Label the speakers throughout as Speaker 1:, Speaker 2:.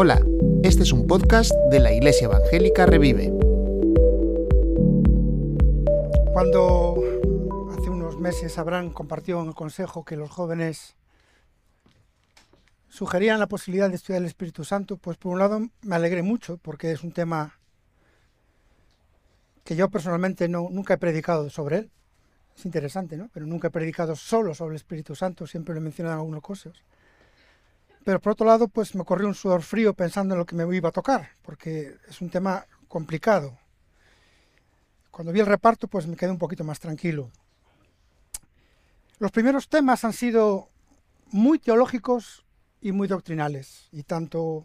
Speaker 1: Hola, este es un podcast de la Iglesia Evangélica Revive.
Speaker 2: Cuando hace unos meses Abraham compartió en el consejo que los jóvenes sugerían la posibilidad de estudiar el Espíritu Santo, pues por un lado me alegré mucho porque es un tema que yo personalmente no, nunca he predicado sobre él. Es interesante, ¿no? Pero nunca he predicado solo sobre el Espíritu Santo, siempre lo he mencionado en algunas cosas. Pero por otro lado, pues me corrió un sudor frío pensando en lo que me iba a tocar, porque es un tema complicado. Cuando vi el reparto, pues me quedé un poquito más tranquilo. Los primeros temas han sido muy teológicos y muy doctrinales, y tanto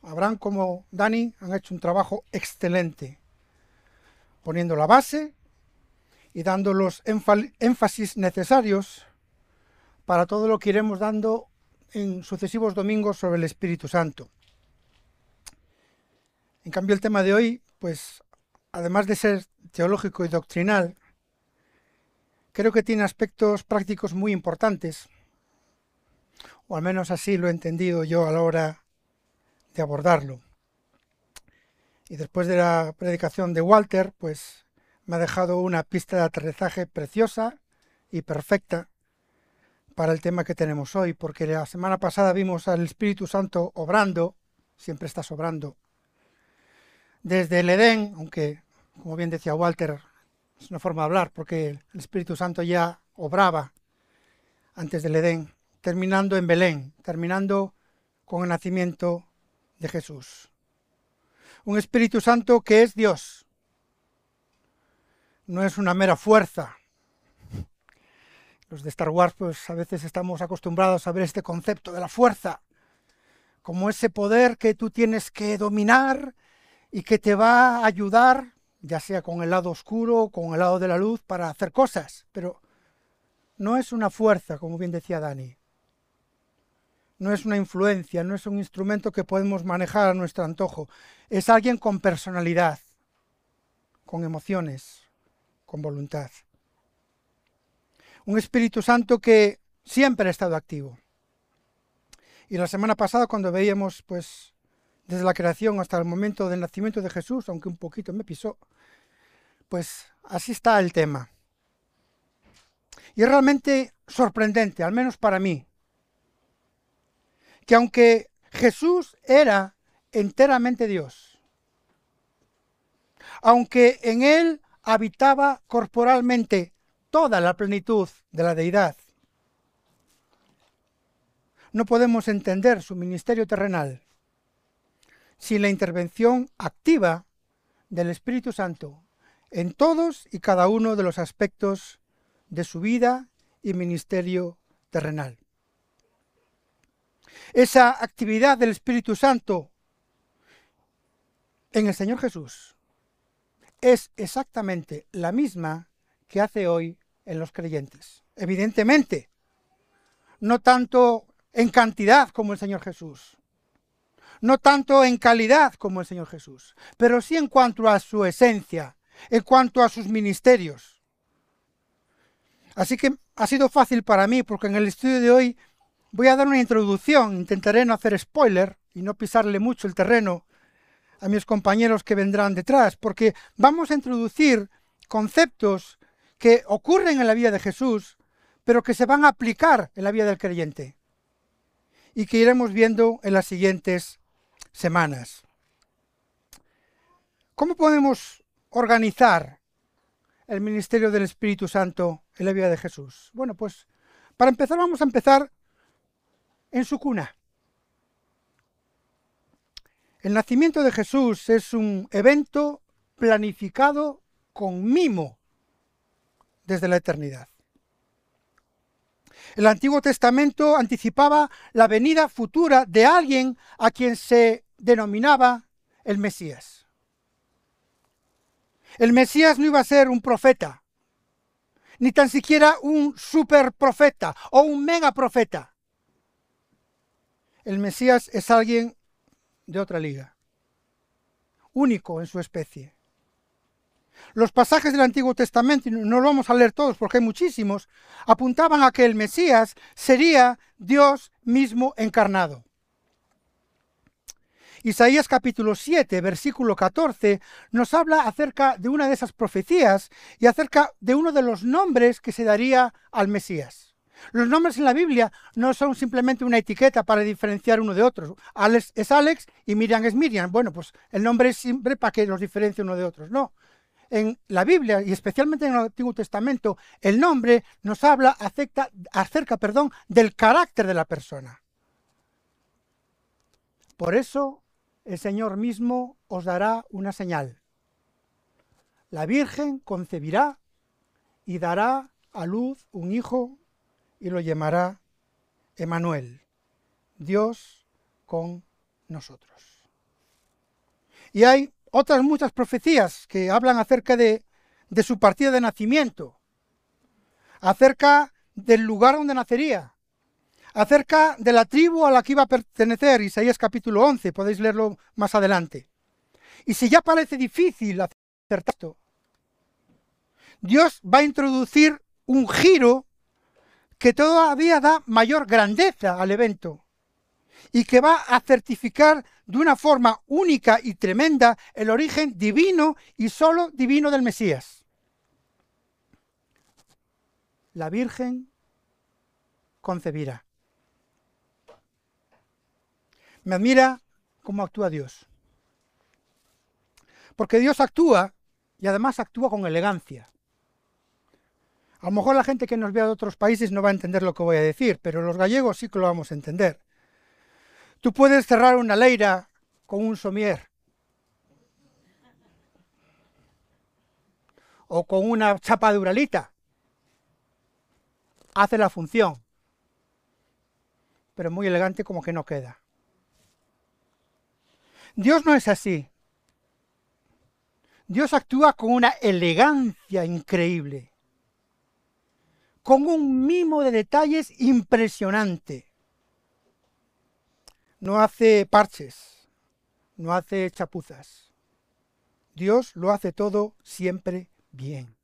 Speaker 2: Abraham como Dani han hecho un trabajo excelente, poniendo la base y dando los énfasis necesarios para todo lo que iremos dando en sucesivos domingos sobre el Espíritu Santo. En cambio, el tema de hoy, pues, además de ser teológico y doctrinal, creo que tiene aspectos prácticos muy importantes, o al menos así lo he entendido yo a la hora de abordarlo. Y después de la predicación de Walter, pues me ha dejado una pista de aterrizaje preciosa y perfecta para el tema que tenemos hoy, porque la semana pasada vimos al Espíritu Santo obrando, siempre está sobrando, desde el Edén, aunque, como bien decía Walter, es una forma de hablar, porque el Espíritu Santo ya obraba antes del Edén, terminando en Belén, terminando con el nacimiento de Jesús. Un Espíritu Santo que es Dios, no es una mera fuerza. Los de Star Wars, pues a veces estamos acostumbrados a ver este concepto de la fuerza como ese poder que tú tienes que dominar y que te va a ayudar, ya sea con el lado oscuro o con el lado de la luz, para hacer cosas. Pero no es una fuerza, como bien decía Dani. No es una influencia, no es un instrumento que podemos manejar a nuestro antojo. Es alguien con personalidad, con emociones, con voluntad. Un Espíritu Santo que siempre ha estado activo. Y la semana pasada cuando veíamos pues desde la creación hasta el momento del nacimiento de Jesús, aunque un poquito me pisó, pues así está el tema. Y es realmente sorprendente, al menos para mí, que aunque Jesús era enteramente Dios, aunque en él habitaba corporalmente toda la plenitud de la deidad. No podemos entender su ministerio terrenal sin la intervención activa del Espíritu Santo en todos y cada uno de los aspectos de su vida y ministerio terrenal. Esa actividad del Espíritu Santo en el Señor Jesús es exactamente la misma que hace hoy en los creyentes. Evidentemente, no tanto en cantidad como el Señor Jesús, no tanto en calidad como el Señor Jesús, pero sí en cuanto a su esencia, en cuanto a sus ministerios. Así que ha sido fácil para mí porque en el estudio de hoy voy a dar una introducción, intentaré no hacer spoiler y no pisarle mucho el terreno a mis compañeros que vendrán detrás, porque vamos a introducir conceptos que ocurren en la vida de Jesús, pero que se van a aplicar en la vida del creyente y que iremos viendo en las siguientes semanas. ¿Cómo podemos organizar el ministerio del Espíritu Santo en la vida de Jesús? Bueno, pues para empezar vamos a empezar en su cuna. El nacimiento de Jesús es un evento planificado con mimo desde la eternidad. El Antiguo Testamento anticipaba la venida futura de alguien a quien se denominaba el Mesías. El Mesías no iba a ser un profeta, ni tan siquiera un superprofeta o un megaprofeta. El Mesías es alguien de otra liga, único en su especie. Los pasajes del Antiguo Testamento, y no lo vamos a leer todos porque hay muchísimos, apuntaban a que el Mesías sería Dios mismo encarnado. Isaías capítulo 7, versículo 14, nos habla acerca de una de esas profecías y acerca de uno de los nombres que se daría al Mesías. Los nombres en la Biblia no son simplemente una etiqueta para diferenciar uno de otros. Alex es Alex y Miriam es Miriam. Bueno, pues el nombre es siempre para que los diferencie uno de otros. No. En la Biblia y especialmente en el Antiguo Testamento, el nombre nos habla acerca, acerca del carácter de la persona. Por eso el Señor mismo os dará una señal. La Virgen concebirá y dará a luz un hijo y lo llamará Emanuel, Dios con nosotros. Y hay otras muchas profecías que hablan acerca de, de su partida de nacimiento, acerca del lugar donde nacería, acerca de la tribu a la que iba a pertenecer, Isaías capítulo 11, podéis leerlo más adelante. Y si ya parece difícil hacer esto, Dios va a introducir un giro que todavía da mayor grandeza al evento y que va a certificar de una forma única y tremenda el origen divino y solo divino del Mesías. La Virgen concebirá. Me admira cómo actúa Dios. Porque Dios actúa y además actúa con elegancia. A lo mejor la gente que nos vea de otros países no va a entender lo que voy a decir, pero los gallegos sí que lo vamos a entender. Tú puedes cerrar una leira con un somier o con una chapa de uralita. Hace la función, pero muy elegante como que no queda. Dios no es así. Dios actúa con una elegancia increíble con un mimo de detalles impresionante. No hace parches, no hace chapuzas. Dios lo hace todo siempre bien.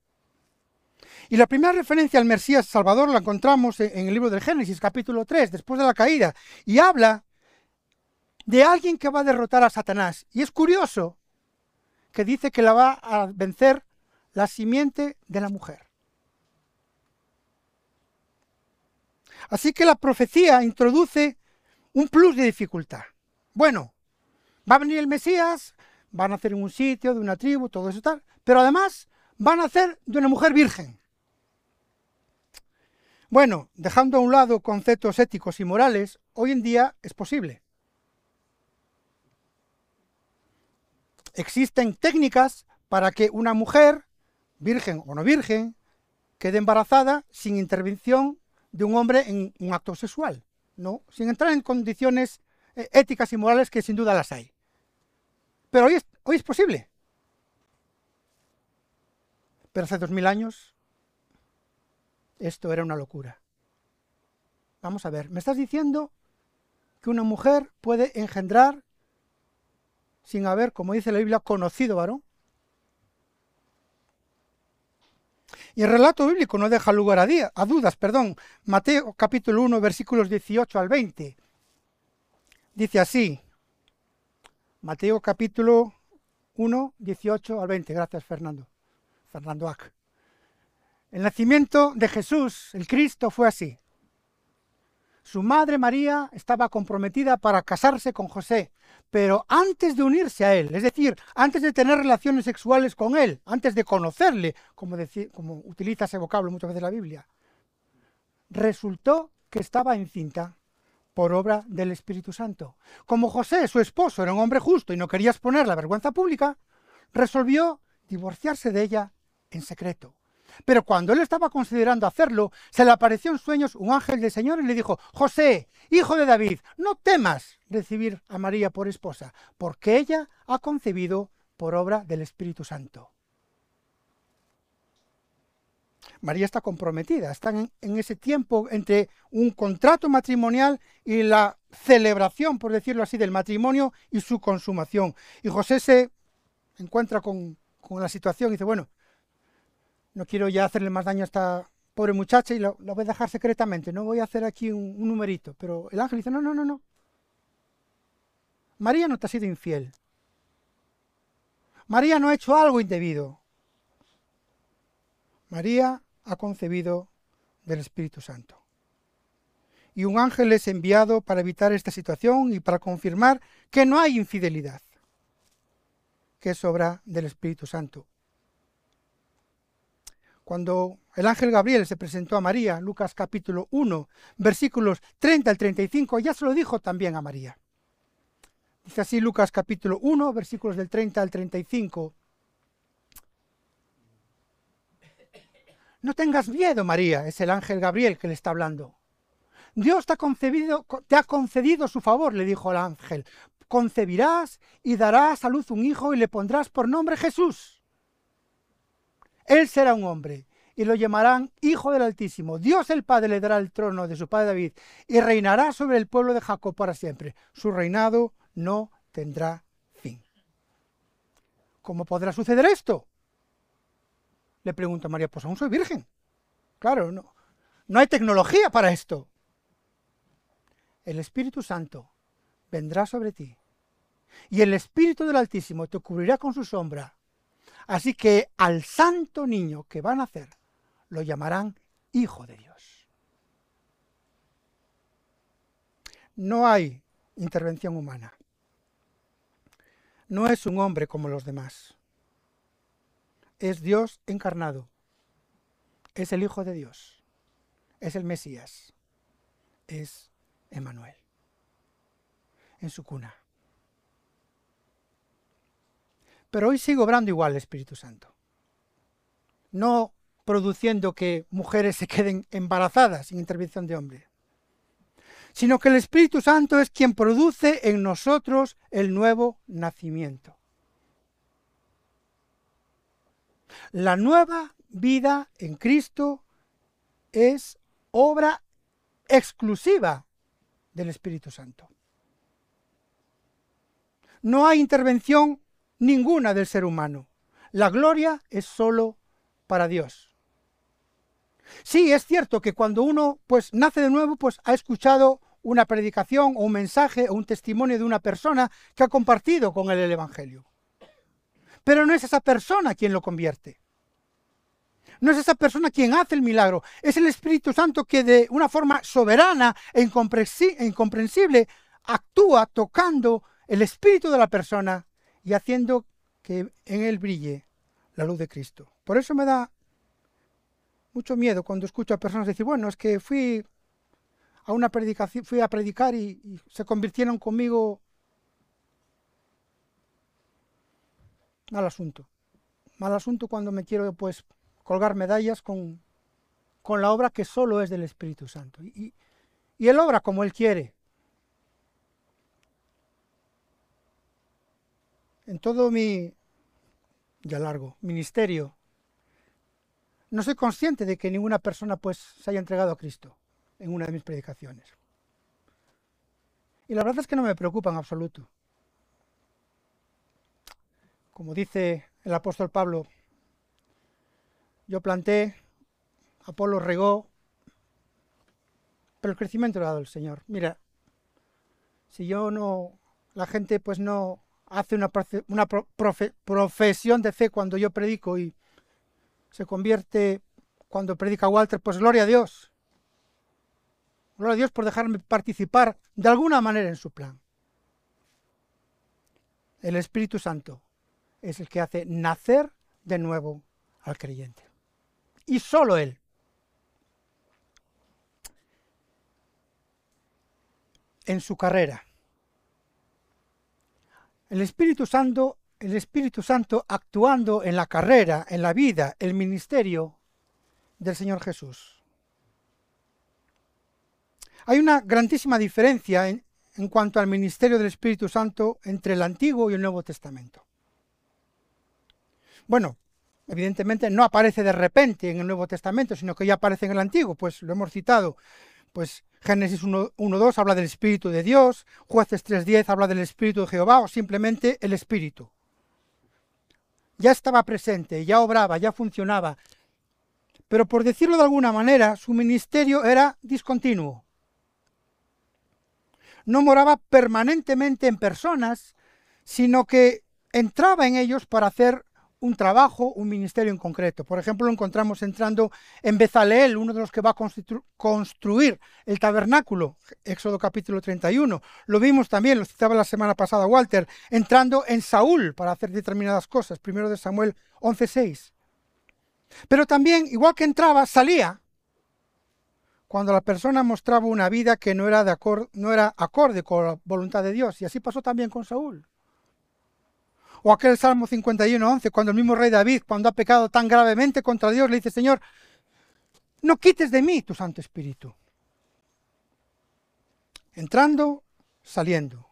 Speaker 2: Y la primera referencia al Mesías Salvador la encontramos en el libro del Génesis, capítulo 3, después de la caída, y habla de alguien que va a derrotar a Satanás. Y es curioso que dice que la va a vencer la simiente de la mujer. Así que la profecía introduce un plus de dificultad. Bueno, va a venir el Mesías, van a nacer en un sitio, de una tribu, todo eso tal, pero además van a nacer de una mujer virgen. Bueno, dejando a un lado conceptos éticos y morales, hoy en día es posible. Existen técnicas para que una mujer, virgen o no virgen, quede embarazada sin intervención de un hombre en un acto sexual, ¿no? sin entrar en condiciones eh, éticas y morales que sin duda las hay. Pero hoy es, hoy es posible. Pero hace dos mil años esto era una locura. Vamos a ver, me estás diciendo que una mujer puede engendrar sin haber, como dice la Biblia, conocido varón. Y el relato bíblico no deja lugar a, a dudas. Perdón. Mateo capítulo 1, versículos 18 al 20. Dice así. Mateo capítulo 1, 18 al 20. Gracias, Fernando. Fernando Ac. El nacimiento de Jesús, el Cristo, fue así. Su madre María estaba comprometida para casarse con José, pero antes de unirse a él, es decir, antes de tener relaciones sexuales con él, antes de conocerle, como, como utiliza ese vocablo muchas veces la Biblia, resultó que estaba encinta por obra del Espíritu Santo. Como José, su esposo, era un hombre justo y no quería exponer la vergüenza pública, resolvió divorciarse de ella en secreto. Pero cuando él estaba considerando hacerlo, se le apareció en sueños un ángel del Señor y le dijo, José, hijo de David, no temas recibir a María por esposa, porque ella ha concebido por obra del Espíritu Santo. María está comprometida, está en, ese tiempo entre un contrato matrimonial y la celebración, por decirlo así, del matrimonio y su consumación. Y José se encuentra con, con la situación y dice, bueno, no quiero ya hacerle más daño a esta pobre muchacha y lo, voy a dejar secretamente, no voy a hacer aquí un, numerito. Pero el ángel dice, no, no, no, no. María no te ha sido infiel. María no ha hecho algo indebido. María ha concebido del Espíritu Santo. Y un ángel es enviado para evitar esta situación y para confirmar que no hay infidelidad, que es obra del Espíritu Santo. Cuando el ángel Gabriel se presentó a María, Lucas capítulo 1, versículos 30 al 35, ya se lo dijo también a María. Dice así Lucas capítulo 1, versículos del 30 al 35. No tengas miedo, María, es el ángel Gabriel que le está hablando. Dios te ha, concedido, te ha concedido su favor, le dijo el ángel. Concebirás y darás a luz un hijo y le pondrás por nombre Jesús. Él será un hombre y lo llamarán Hijo del Altísimo. Dios el Padre le dará el trono de su padre David y reinará sobre el pueblo de Jacob para siempre. Su reinado no tendrá fin. ¿Cómo podrá suceder esto? Le pregunta María, pues aún soy virgen. Claro, no, no hay tecnología para esto. El Espíritu Santo vendrá sobre ti y el Espíritu del Altísimo te cubrirá con su sombra. Así que al santo niño que va a nacer lo llamarán Hijo de Dios. No hay intervención humana. No es un hombre como los demás es Dios encarnado, es el Hijo de Dios, es el Mesías, es Emanuel, en su cuna. Pero hoy sigue obrando igual el Espíritu Santo, no produciendo que mujeres se queden embarazadas sin intervención de hombre, sino que el Espíritu Santo es quien produce en nosotros el nuevo nacimiento. La nueva vida en Cristo es obra exclusiva del Espíritu Santo. No hay intervención ninguna del ser humano. La gloria es solo para Dios. Sí, es cierto que cuando uno pues nace de nuevo, pues ha escuchado una predicación o un mensaje o un testimonio de una persona que ha compartido con él el evangelio. Pero no es esa persona quien lo convierte. No es esa persona quien hace el milagro. Es el Espíritu Santo que de una forma soberana e incomprensible actúa tocando el espíritu de la persona y haciendo que en él brille la luz de Cristo. Por eso me da mucho miedo cuando escucho a personas decir, bueno, es que fui a una predicación, fui a predicar y, y se convirtieron conmigo Mal asunto. Mal asunto cuando me quiero pues colgar medallas con, con la obra que solo es del Espíritu Santo. Y, y Él obra como Él quiere. En todo mi, ya largo, ministerio, no soy consciente de que ninguna persona pues se haya entregado a Cristo en una de mis predicaciones. Y la verdad es que no me preocupa en absoluto. Como dice el apóstol Pablo, yo planté, Apolo regó, pero el crecimiento lo ha dado el Señor. Mira, si yo no, la gente pues no hace una, una profesión de fe cuando yo predico y se convierte cuando predica Walter, pues gloria a Dios. Gloria a Dios por dejarme participar de alguna manera en su plan. El Espíritu Santo es el que hace nacer de nuevo al creyente. Y solo Él. En su carrera. El Espíritu Santo, el Espíritu Santo actuando en la carrera, en la vida, el ministerio del Señor Jesús. Hay una grandísima diferencia en, en cuanto al ministerio del Espíritu Santo entre el Antiguo y el Nuevo Testamento. Bueno, evidentemente no aparece de repente en el Nuevo Testamento, sino que ya aparece en el Antiguo, pues lo hemos citado. Pues Génesis 1.2 habla del Espíritu de Dios, Jueces 3.10 habla del Espíritu de Jehová o simplemente el Espíritu. Ya estaba presente, ya obraba, ya funcionaba. Pero por decirlo de alguna manera, su ministerio era discontinuo. no moraba permanentemente en personas, sino que entraba en ellos para hacer un trabajo, un ministerio en concreto. Por ejemplo, lo encontramos entrando en Bezaleel, uno de los que va a construir el tabernáculo, Éxodo capítulo 31. Lo vimos también, lo citaba la semana pasada Walter, entrando en Saúl para hacer determinadas cosas, primero de Samuel 11.6. Pero también, igual que entraba, salía cuando la persona mostraba una vida que no era, de no era acorde con la voluntad de Dios. Y así pasó también con Saúl. O aquel Salmo 51, 11, cuando el mismo rey David, cuando ha pecado tan gravemente contra Dios, le dice, Señor, no quites de mí tu Santo Espíritu. Entrando, saliendo.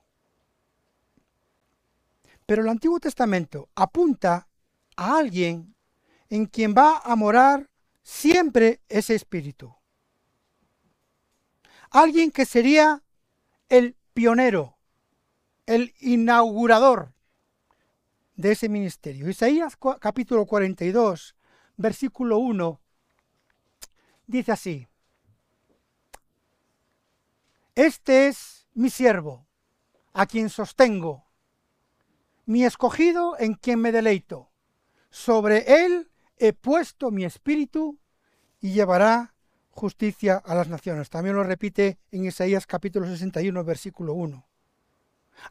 Speaker 2: Pero el Antiguo Testamento apunta a alguien en quien va a morar siempre ese espíritu. Alguien que sería el pionero, el inaugurador de ese ministerio. Isaías capítulo 42, versículo 1, dice así, Este es mi siervo, a quien sostengo, mi escogido en quien me deleito. Sobre él he puesto mi espíritu y llevará justicia a las naciones. También lo repite en Isaías capítulo 61, versículo 1.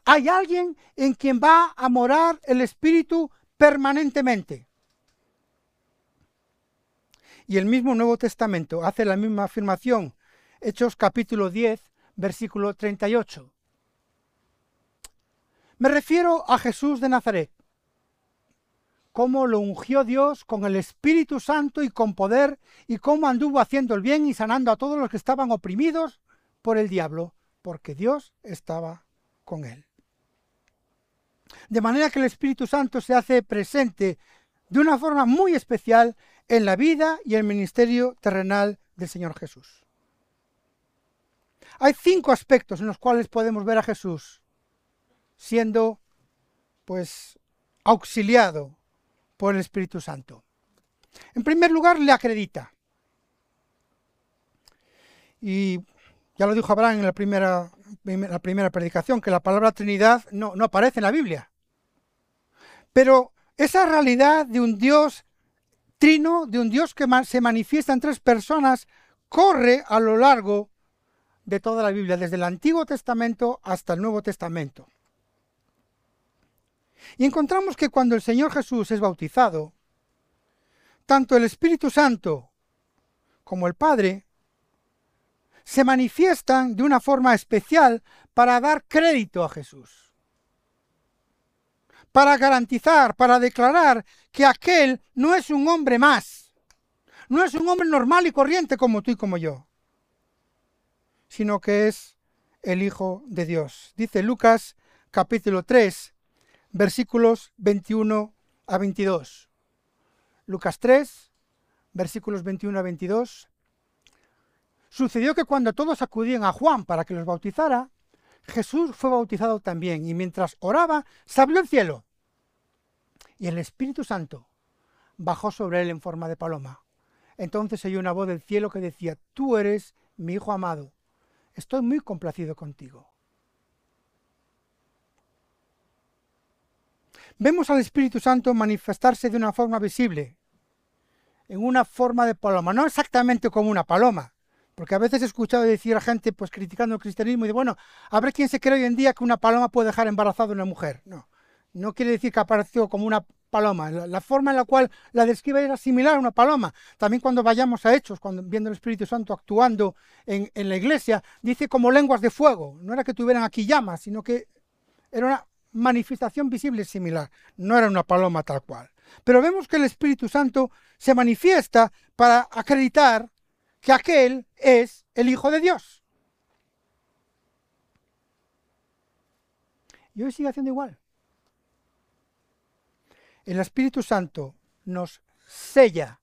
Speaker 2: Hay alguien en quien va a morar el Espíritu permanentemente. Y el mismo Nuevo Testamento hace la misma afirmación. Hechos capítulo 10, versículo 38. Me refiero a Jesús de Nazaret, cómo lo ungió Dios con el Espíritu Santo y con poder, y cómo anduvo haciendo el bien y sanando a todos los que estaban oprimidos por el diablo, porque Dios estaba con él. De manera que el Espíritu Santo se hace presente de una forma muy especial en la vida y el ministerio terrenal del Señor Jesús. Hay cinco aspectos en los cuales podemos ver a Jesús siendo pues auxiliado por el Espíritu Santo. En primer lugar, le acredita. Y ya lo dijo Abraham en la primera la primera predicación, que la palabra Trinidad no, no aparece en la Biblia. Pero esa realidad de un Dios trino, de un Dios que se manifiesta en tres personas, corre a lo largo de toda la Biblia, desde el Antiguo Testamento hasta el Nuevo Testamento. Y encontramos que cuando el Señor Jesús es bautizado, tanto el Espíritu Santo como el Padre se manifiestan de una forma especial para dar crédito a Jesús. Para garantizar, para declarar que aquel no es un hombre más. No es un hombre normal y corriente como tú y como yo. Sino que es el Hijo de Dios. Dice Lucas capítulo 3, versículos 21 a 22. Lucas 3, versículos 21 a 22. Sucedió que cuando todos acudían a Juan para que los bautizara, Jesús fue bautizado también y mientras oraba se abrió el cielo y el Espíritu Santo bajó sobre él en forma de paloma. Entonces oyó una voz del cielo que decía, tú eres mi Hijo amado, estoy muy complacido contigo. Vemos al Espíritu Santo manifestarse de una forma visible, en una forma de paloma, no exactamente como una paloma, porque a veces he escuchado decir a gente, pues criticando el cristianismo, y de bueno, a ver quién se cree hoy en día que una paloma puede dejar embarazada a una mujer. No, no quiere decir que apareció como una paloma. La, forma en la cual la describe era similar a una paloma. También cuando vayamos a Hechos, cuando viendo el Espíritu Santo actuando en, en la iglesia, dice como lenguas de fuego. No era que tuvieran aquí llamas, sino que era una manifestación visible similar. No era una paloma tal cual. Pero vemos que el Espíritu Santo se manifiesta para acreditar que aquel es el Hijo de Dios. Y hoy sigue haciendo igual. El Espíritu Santo nos sella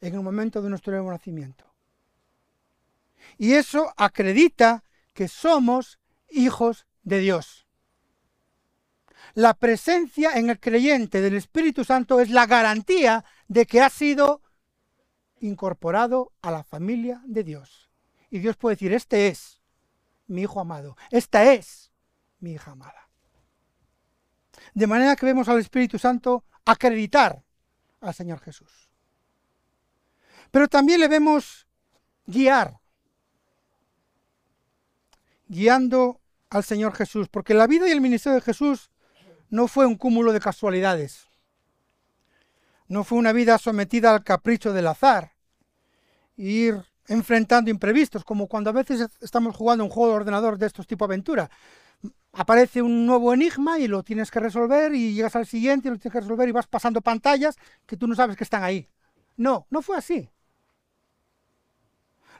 Speaker 2: en el momento de nuestro nuevo nacimiento. Y eso acredita que somos hijos de Dios. La presencia en el creyente del Espíritu Santo es la garantía de que ha sido incorporado a la familia de Dios. Y Dios puede decir, este es mi hijo amado. Esta es mi hija amada. De manera que vemos al Espíritu Santo acreditar al Señor Jesús. Pero también le vemos guiar, guiando al Señor Jesús, porque la vida y el ministerio de Jesús no fue un cúmulo de casualidades, no fue una vida sometida al capricho del azar, ir enfrentando imprevistos, como cuando a veces estamos jugando un juego de ordenador de estos tipo aventura. Aparece un nuevo enigma y lo tienes que resolver y llegas al siguiente y lo tienes que resolver y vas pasando pantallas que tú no sabes que están ahí. No, no fue así.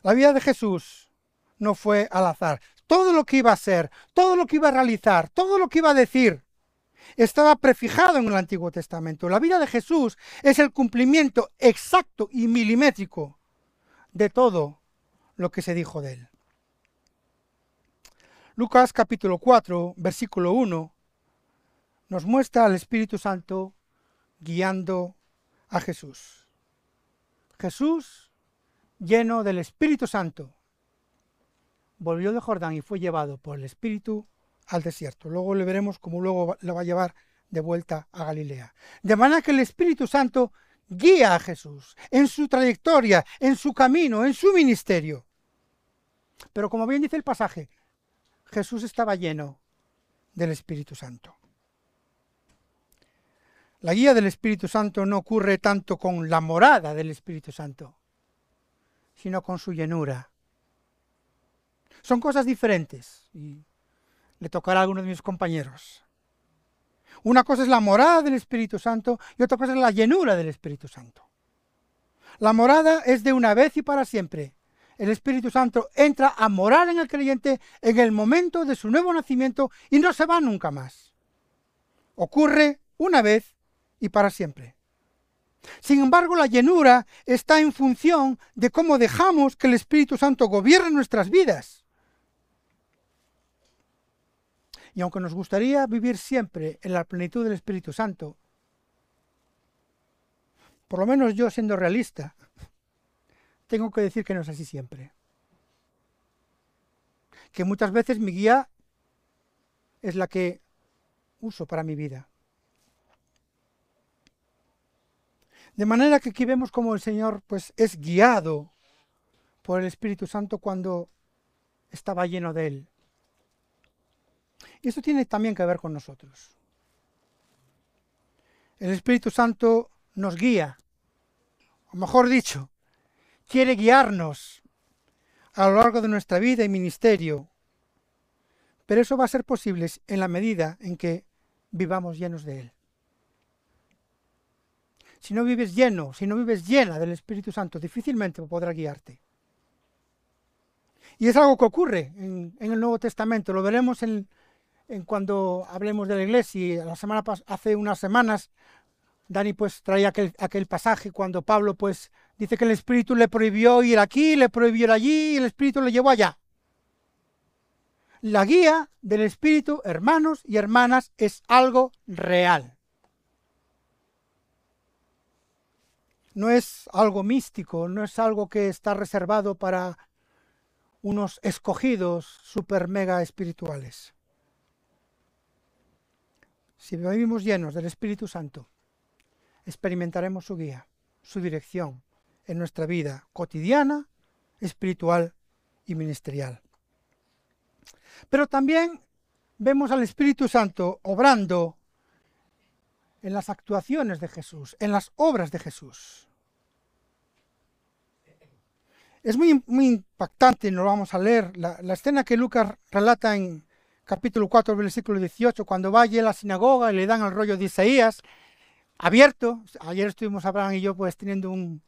Speaker 2: La vida de Jesús no fue al azar. Todo lo que iba a ser, todo lo que iba a realizar, todo lo que iba a decir, estaba prefijado en el Antiguo Testamento. La vida de Jesús es el cumplimiento exacto y milimétrico de todo lo que se dijo de él. Lucas capítulo 4, versículo 1, nos muestra al Espíritu Santo guiando a Jesús. Jesús, lleno del Espíritu Santo, volvió de Jordán y fue llevado por el Espíritu al desierto. Luego le veremos cómo luego lo va a llevar de vuelta a Galilea. De manera que el Espíritu Santo guía a Jesús en su trayectoria, en su camino, en su ministerio. Pero como bien dice el pasaje, Jesús estaba lleno del Espíritu Santo. La guía del Espíritu Santo no ocurre tanto con la morada del Espíritu Santo, sino con su llenura. Son cosas diferentes y le tocará a algunos de mis compañeros. Una cosa es la morada del Espíritu Santo y otra cosa es la llenura del Espíritu Santo. La morada es de una vez y para siempre. El Espíritu Santo entra a morar en el creyente en el momento de su nuevo nacimiento y no se va nunca más. Ocurre una vez y para siempre. Sin embargo, la llenura está en función de cómo dejamos que el Espíritu Santo gobierne nuestras vidas. Y aunque nos gustaría vivir siempre en la plenitud del Espíritu Santo, por lo menos yo siendo realista, tengo que decir que no es así siempre. Que muchas veces mi guía es la que uso para mi vida. De manera que aquí vemos como el Señor pues es guiado por el Espíritu Santo cuando estaba lleno de él. Y esto tiene también que ver con nosotros. El Espíritu Santo nos guía, o mejor dicho, quiere guiarnos a lo largo de nuestra vida y ministerio. Pero eso va a ser posible en la medida en que vivamos llenos de Él. Si no vives lleno, si no vives llena del Espíritu Santo, difícilmente podrá guiarte. Y es algo que ocurre en, en el Nuevo Testamento. Lo veremos en, en cuando hablemos de la iglesia, la semana hace unas semanas, Dani pues traía aquel, aquel pasaje cuando Pablo pues dice que el Espíritu le prohibió ir aquí, le prohibió ir allí y el Espíritu le llevó allá. La guía del Espíritu, hermanos y hermanas, es algo real. No es algo místico, no es algo que está reservado para unos escogidos super mega espirituales si vivimos llenos del Espíritu Santo, experimentaremos su guía, su dirección en nuestra vida cotidiana, espiritual y ministerial. Pero también vemos al Espíritu Santo obrando en las actuaciones de Jesús, en las obras de Jesús. Es muy, muy impactante, nos lo vamos a leer, la escena que Lucas relata en, capítulo 4, versículo 18, cuando va allí a la sinagoga y le dan el rollo de Isaías, abierto. Ayer estuvimos Abraham y yo pues teniendo un,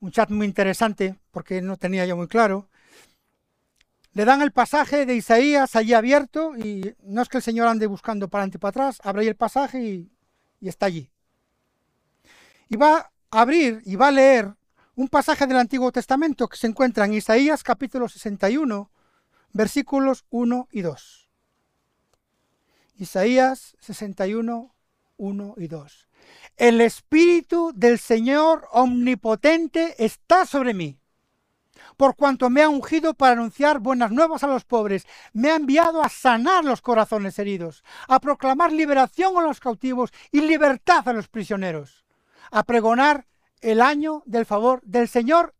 Speaker 2: un chat muy interesante, porque no tenía yo muy claro. Le dan el pasaje de Isaías allí abierto y no es que el Señor ande buscando para adelante y para atrás, abre ahí el pasaje y, y está allí. Y va a abrir y va a leer un pasaje del Antiguo Testamento que se encuentra en Isaías capítulo 61, versículos 1 y 2. Isaías 61, 1 y 2. El Espíritu del Señor Omnipotente está sobre mí, por cuanto me ha ungido para anunciar buenas nuevas a los pobres, me ha enviado a sanar los corazones heridos, a proclamar liberación a los cautivos y libertad a los prisioneros, a pregonar el año del favor del Señor.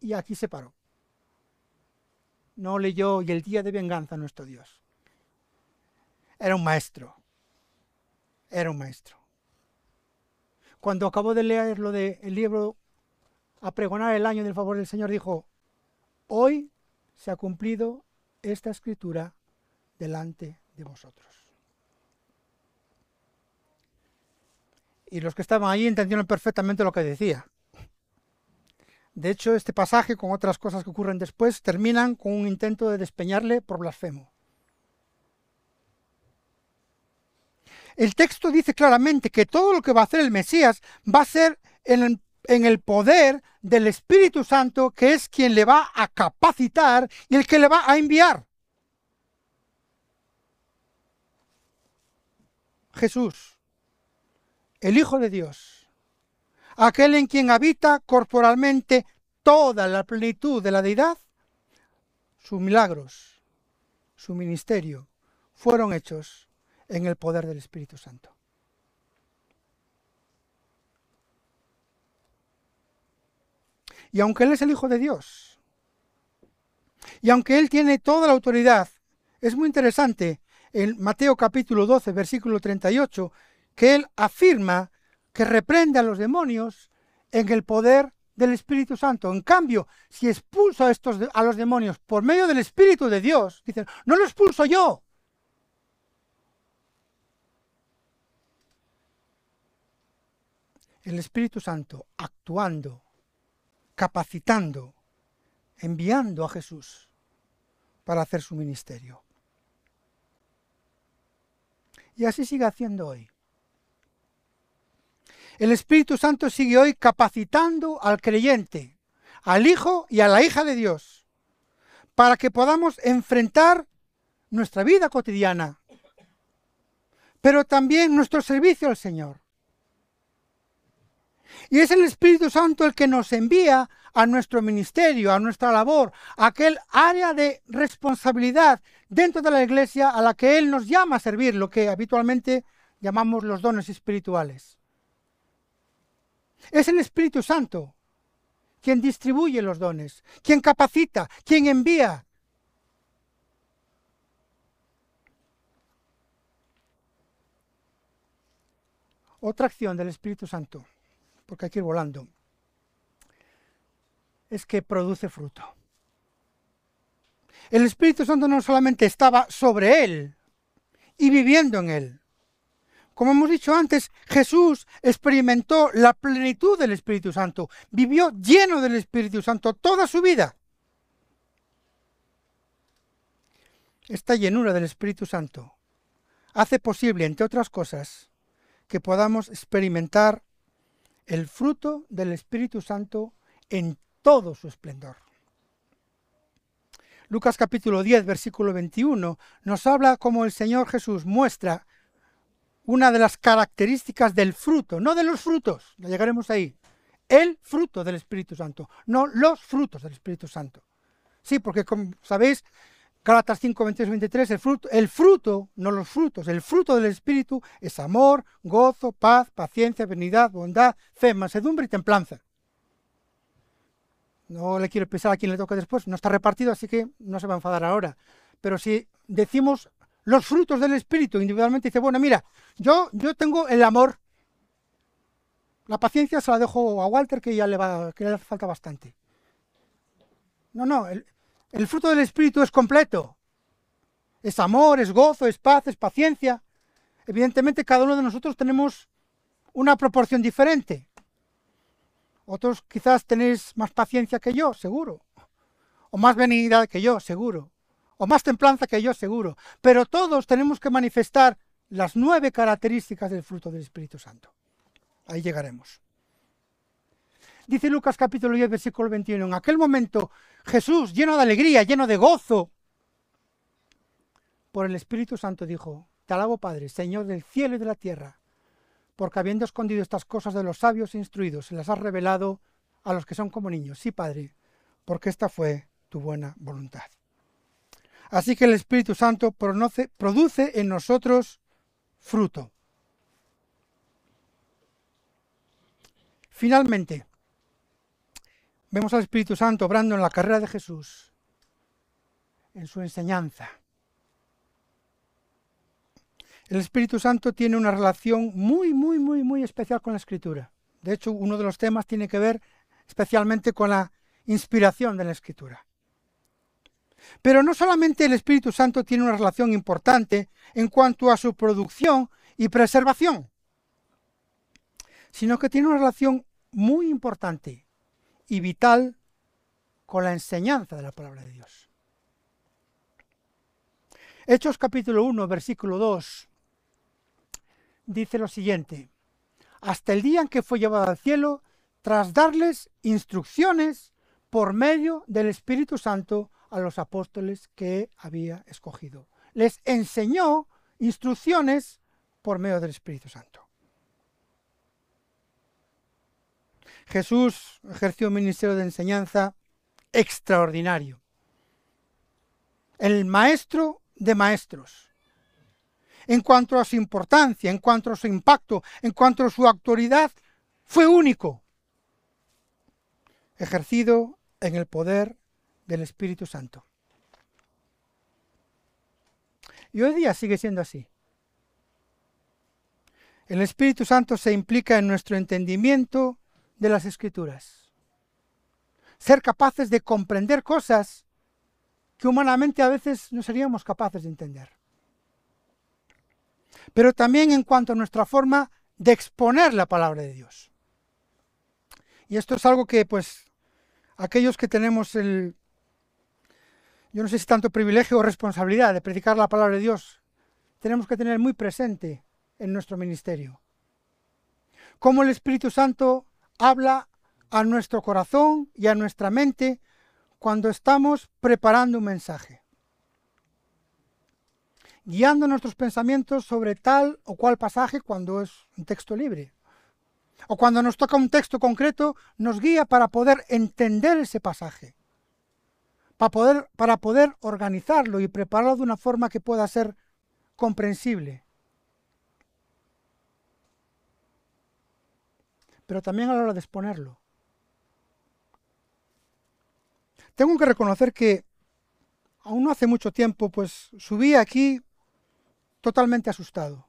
Speaker 2: Y aquí se paró. No leyó y el día de venganza nuestro Dios. Era un maestro. Era un maestro. Cuando acabó de leer lo del libro a pregonar el año del favor del Señor, dijo, hoy se ha cumplido esta escritura delante de vosotros. Y los que estaban allí entendieron perfectamente lo que decía. De hecho, este pasaje, con otras cosas que ocurren después, terminan con un intento de despeñarle por blasfemo. El texto dice claramente que todo lo que va a hacer el Mesías va a ser en el poder del Espíritu Santo, que es quien le va a capacitar y el que le va a enviar. Jesús, el Hijo de Dios, aquel en quien habita corporalmente toda la plenitud de la deidad, sus milagros, su ministerio, fueron hechos en el poder del Espíritu Santo. Y aunque Él es el Hijo de Dios, y aunque Él tiene toda la autoridad, es muy interesante en Mateo capítulo 12, versículo 38, que Él afirma que reprende a los demonios en el poder del Espíritu Santo. En cambio, si expulso a, estos, a los demonios por medio del Espíritu de Dios, dicen, no lo expulso yo. El Espíritu Santo actuando capacitando, enviando a Jesús para hacer su ministerio. Y así sigue haciendo hoy. El Espíritu Santo sigue hoy capacitando al creyente, al Hijo y a la hija de Dios, para que podamos enfrentar nuestra vida cotidiana, pero también nuestro servicio al Señor. Y es el Espíritu Santo el que nos envía a nuestro ministerio, a nuestra labor, a aquel área de responsabilidad dentro de la iglesia a la que Él nos llama a servir, lo que habitualmente llamamos los dones espirituales. Es el Espíritu Santo quien distribuye los dones, quien capacita, quien envía. Otra acción del Espíritu Santo porque hay que ir volando, es que produce fruto. El Espíritu Santo no solamente estaba sobre él y viviendo en él. Como hemos dicho antes, Jesús experimentó la plenitud del Espíritu Santo, vivió lleno del Espíritu Santo toda su vida. Esta llenura del Espíritu Santo hace posible, entre otras cosas, que podamos experimentar el fruto del Espíritu Santo en todo su esplendor. Lucas capítulo 10, versículo 21, nos habla cómo el Señor Jesús muestra una de las características del fruto, no de los frutos, ya llegaremos ahí, el fruto del Espíritu Santo, no los frutos del Espíritu Santo. Sí, porque como sabéis, Gálatas 5, 22, 23, el fruto, el fruto, no los frutos, el fruto del Espíritu es amor, gozo, paz, paciencia, benignidad, bondad, fe, mansedumbre y templanza. No le quiero pensar a quien le toca después, no está repartido, así que no se va a enfadar ahora. Pero si decimos los frutos del Espíritu individualmente, dice, bueno, mira, yo, yo tengo el amor. La paciencia se la dejo a Walter, que ya le, va, que le falta bastante. No, no, el, el fruto del Espíritu es completo. Es amor, es gozo, es paz, es paciencia. Evidentemente cada uno de nosotros tenemos una proporción diferente. Otros quizás tenéis más paciencia que yo, seguro. O más benignidad que yo, seguro. O más templanza que yo, seguro. Pero todos tenemos que manifestar las nueve características del fruto del Espíritu Santo. Ahí llegaremos. Dice Lucas capítulo 10, versículo 21. En aquel momento Jesús, lleno de alegría, lleno de gozo, por el Espíritu Santo dijo, Te alabo Padre, Señor del cielo y de la tierra, porque habiendo escondido estas cosas de los sabios e instruidos, se las has revelado a los que son como niños. Sí, Padre, porque esta fue tu buena voluntad. Así que el Espíritu Santo produce en nosotros fruto. Finalmente, vemos al Espíritu Santo obrando en la carrera de Jesús, en su enseñanza. El Espíritu Santo tiene una relación muy, muy, muy, muy especial con la Escritura. De hecho, uno de los temas tiene que ver especialmente con la inspiración de la Escritura. Pero no solamente el Espíritu Santo tiene una relación importante en cuanto a su producción y preservación, sino que tiene una relación muy importante y vital con la enseñanza de la palabra de Dios. Hechos capítulo 1, versículo 2, dice lo siguiente, hasta el día en que fue llevado al cielo, tras darles instrucciones por medio del Espíritu Santo a los apóstoles que había escogido. Les enseñó instrucciones por medio del Espíritu Santo. Jesús ejerció un ministerio de enseñanza extraordinario. El maestro de maestros. En cuanto a su importancia, en cuanto a su impacto, en cuanto a su autoridad, fue único. Ejercido en el poder del Espíritu Santo. Y hoy día sigue siendo así. El Espíritu Santo se implica en nuestro entendimiento de las escrituras. Ser capaces de comprender cosas que humanamente a veces no seríamos capaces de entender. Pero también en cuanto a nuestra forma de exponer la palabra de Dios. Y esto es algo que pues aquellos que tenemos el, yo no sé si tanto privilegio o responsabilidad de predicar la palabra de Dios, tenemos que tener muy presente en nuestro ministerio. Cómo el Espíritu Santo habla a nuestro corazón y a nuestra mente cuando estamos preparando un mensaje, guiando nuestros pensamientos sobre tal o cual pasaje cuando es un texto libre. O cuando nos toca un texto concreto, nos guía para poder entender ese pasaje, para poder, para poder organizarlo y prepararlo de una forma que pueda ser comprensible. Pero también a la hora de exponerlo. Tengo que reconocer que aún no hace mucho tiempo, pues subí aquí totalmente asustado.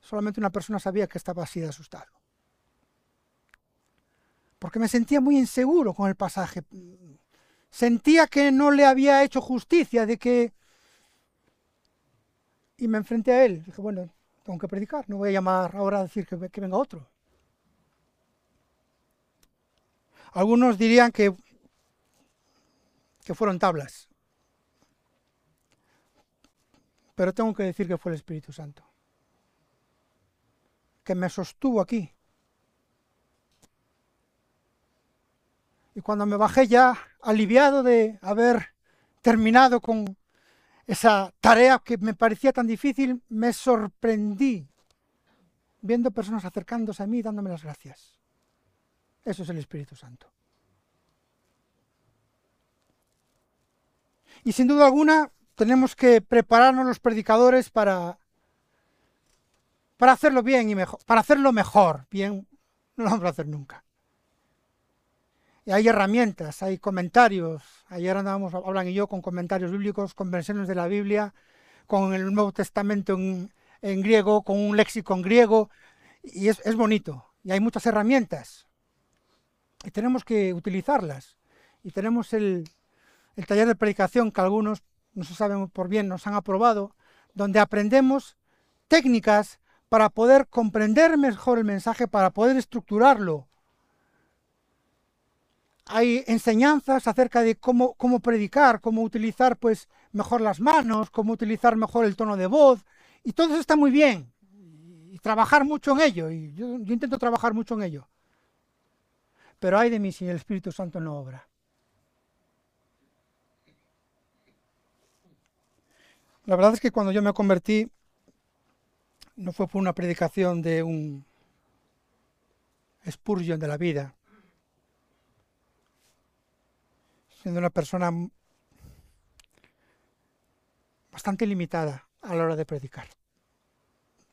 Speaker 2: Solamente una persona sabía que estaba así de asustado. Porque me sentía muy inseguro con el pasaje. Sentía que no le había hecho justicia, de que... Y me enfrenté a él. Dije, bueno, tengo que predicar, no voy a llamar ahora a decir que, venga otro. Algunos dirían que, que fueron tablas, pero tengo que decir que fue el Espíritu Santo, que me sostuvo aquí. Y cuando me bajé ya aliviado de haber terminado con esa tarea que me parecía tan difícil, me sorprendí viendo personas acercándose a mí dándome las gracias. Eso es el Espíritu Santo. Y sin duda alguna tenemos que prepararnos los predicadores para, para hacerlo bien y mejor, para hacerlo mejor. Bien, no lo vamos a hacer nunca hay herramientas, hay comentarios. Ayer andábamos, hablan y yo, con comentarios bíblicos, con versiones de la Biblia, con el Nuevo Testamento en, griego, con un léxico en griego, y es, bonito. Y hay muchas herramientas. Y tenemos que utilizarlas. Y tenemos el, el taller de predicación que algunos, no se saben por bien, nos han aprobado, donde aprendemos técnicas para poder comprender mejor el mensaje, para poder estructurarlo, hay enseñanzas acerca de cómo, cómo predicar, cómo utilizar pues mejor las manos, cómo utilizar mejor el tono de voz, y todo eso está muy bien, y trabajar mucho en ello, y yo, intento trabajar mucho en ello. Pero hay de mí si el Espíritu Santo no obra. La verdad es que cuando yo me convertí, no fue por una predicación de un Spurgeon de la vida, siendo una persona bastante limitada a la hora de predicar.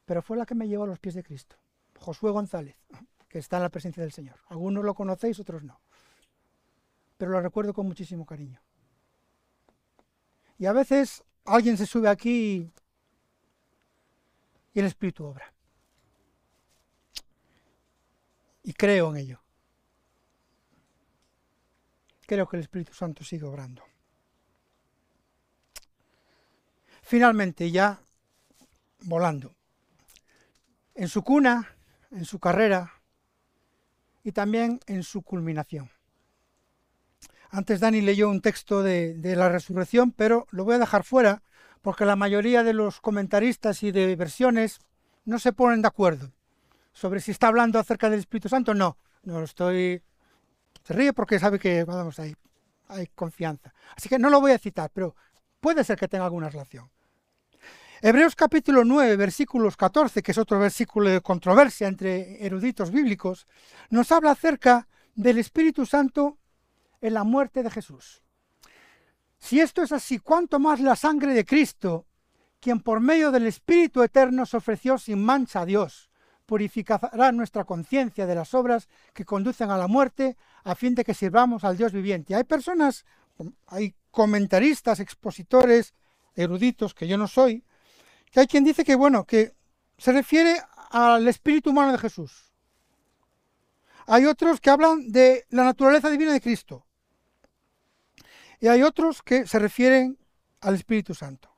Speaker 2: Pero fue la que me llevó a los pies de Cristo. Josué González, que está en la presencia del Señor. Algunos lo conocéis, otros no. Pero lo recuerdo con muchísimo cariño. Y a veces alguien se sube aquí y el Espíritu obra. Y creo en ello. Creo que el Espíritu Santo sigue obrando. Finalmente, ya volando, en su cuna, en su carrera y también en su culminación. Antes Dani leyó un texto de, de, la resurrección, pero lo voy a dejar fuera porque la mayoría de los comentaristas y de versiones no se ponen de acuerdo sobre si está hablando acerca del Espíritu Santo. No, no lo estoy... Se ríe porque sabe que vamos, hay, hay confianza. Así que no lo voy a citar, pero puede ser que tenga alguna relación. Hebreos capítulo 9, versículos 14, que es otro versículo de controversia entre eruditos bíblicos, nos habla acerca del Espíritu Santo en la muerte de Jesús. Si esto es así, ¿cuánto más la sangre de Cristo, quien por medio del Espíritu Eterno se ofreció sin mancha a Dios, purificará nuestra conciencia de las obras que conducen a la muerte, a fin de que sirvamos al Dios viviente? Hay personas, hay comentaristas, expositores, eruditos, que yo no soy, que hay quien dice que, bueno, que se refiere al espíritu humano de Jesús. Hay otros que hablan de la naturaleza divina de Cristo. Y hay otros que se refieren al Espíritu Santo.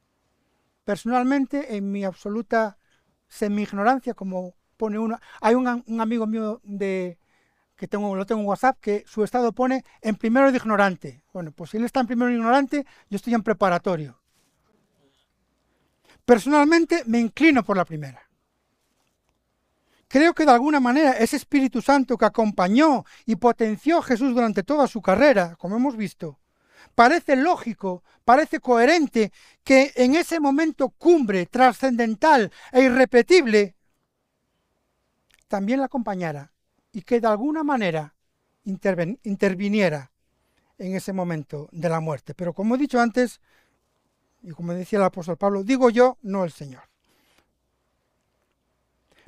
Speaker 2: Personalmente, en mi absoluta semi-ignorancia, como pone uno, hay un, amigo mío de que tengo, lo tengo en WhatsApp, que su estado pone en primero de ignorante. Bueno, pues si él está en primero de ignorante, yo estoy en preparatorio. Personalmente me inclino por la primera. Creo que de alguna manera ese Espíritu Santo que acompañó y potenció a Jesús durante toda su carrera, como hemos visto, parece lógico, parece coherente que en ese momento cumbre, trascendental e irrepetible, también la acompañara y que de alguna manera interviniera en ese momento de la muerte. Pero como he dicho antes, y como decía el apóstol Pablo, digo yo, no el Señor.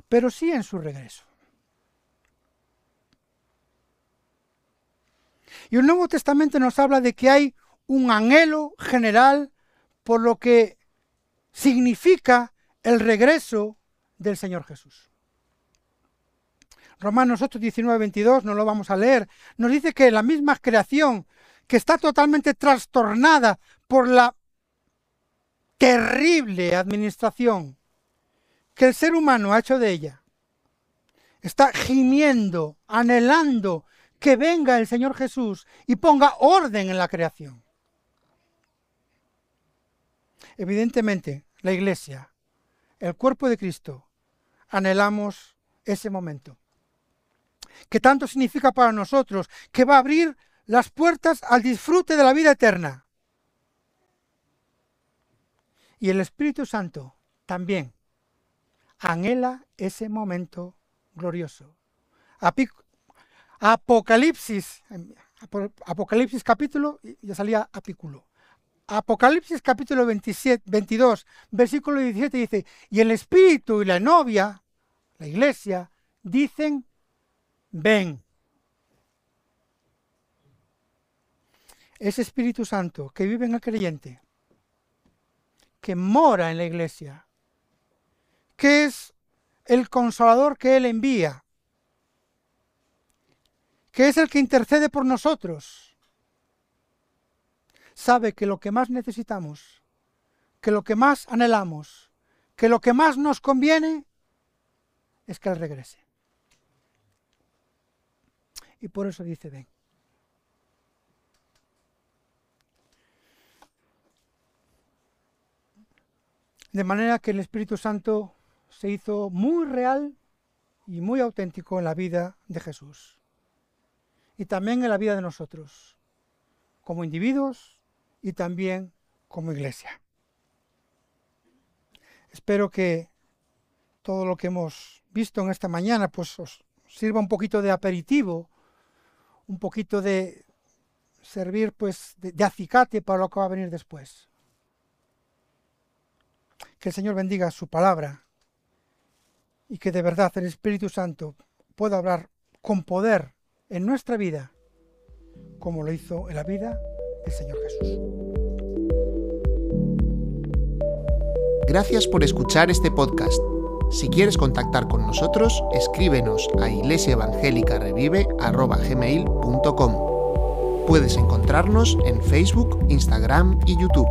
Speaker 2: Pero sí en su regreso. Y el Nuevo Testamento nos habla de que hay un anhelo general por lo que significa el regreso del Señor Jesús. Romanos 8, 19, 22, no lo vamos a leer, nos dice que la misma creación que está totalmente trastornada por la terrible administración que el ser humano ha hecho de ella. Está gimiendo, anhelando que venga el Señor Jesús y ponga orden en la creación. Evidentemente, la iglesia, el cuerpo de Cristo, anhelamos ese momento. Que tanto significa para nosotros, que va a abrir las puertas al disfrute de la vida eterna. Y el Espíritu Santo también anhela ese momento glorioso. Apocalipsis, Apocalipsis capítulo, ya salía apículo. Apocalipsis capítulo 27, 22, versículo 17 dice, y el Espíritu y la novia, la iglesia, dicen, ven. Ese Espíritu Santo que vive en el creyente que mora en la iglesia, que es el consolador que Él envía, que es el que intercede por nosotros, sabe que lo que más necesitamos, que lo que más anhelamos, que lo que más nos conviene es que Él regrese. Y por eso dice, ven. De manera que el Espíritu Santo se hizo muy real y muy auténtico en la vida de Jesús. Y también en la vida de nosotros, como individuos y también como iglesia. Espero que todo lo que hemos visto en esta mañana pues os sirva un poquito de aperitivo, un poquito de servir pues de, de acicate para lo que va a venir después. Que el Señor bendiga su palabra y que de verdad el Espíritu Santo pueda hablar con poder en nuestra vida, como lo hizo en la vida del Señor Jesús.
Speaker 1: Gracias por escuchar este podcast. Si quieres contactar con nosotros, escríbenos a iglesiaevangelicarevive.com. Puedes encontrarnos en Facebook, Instagram y YouTube.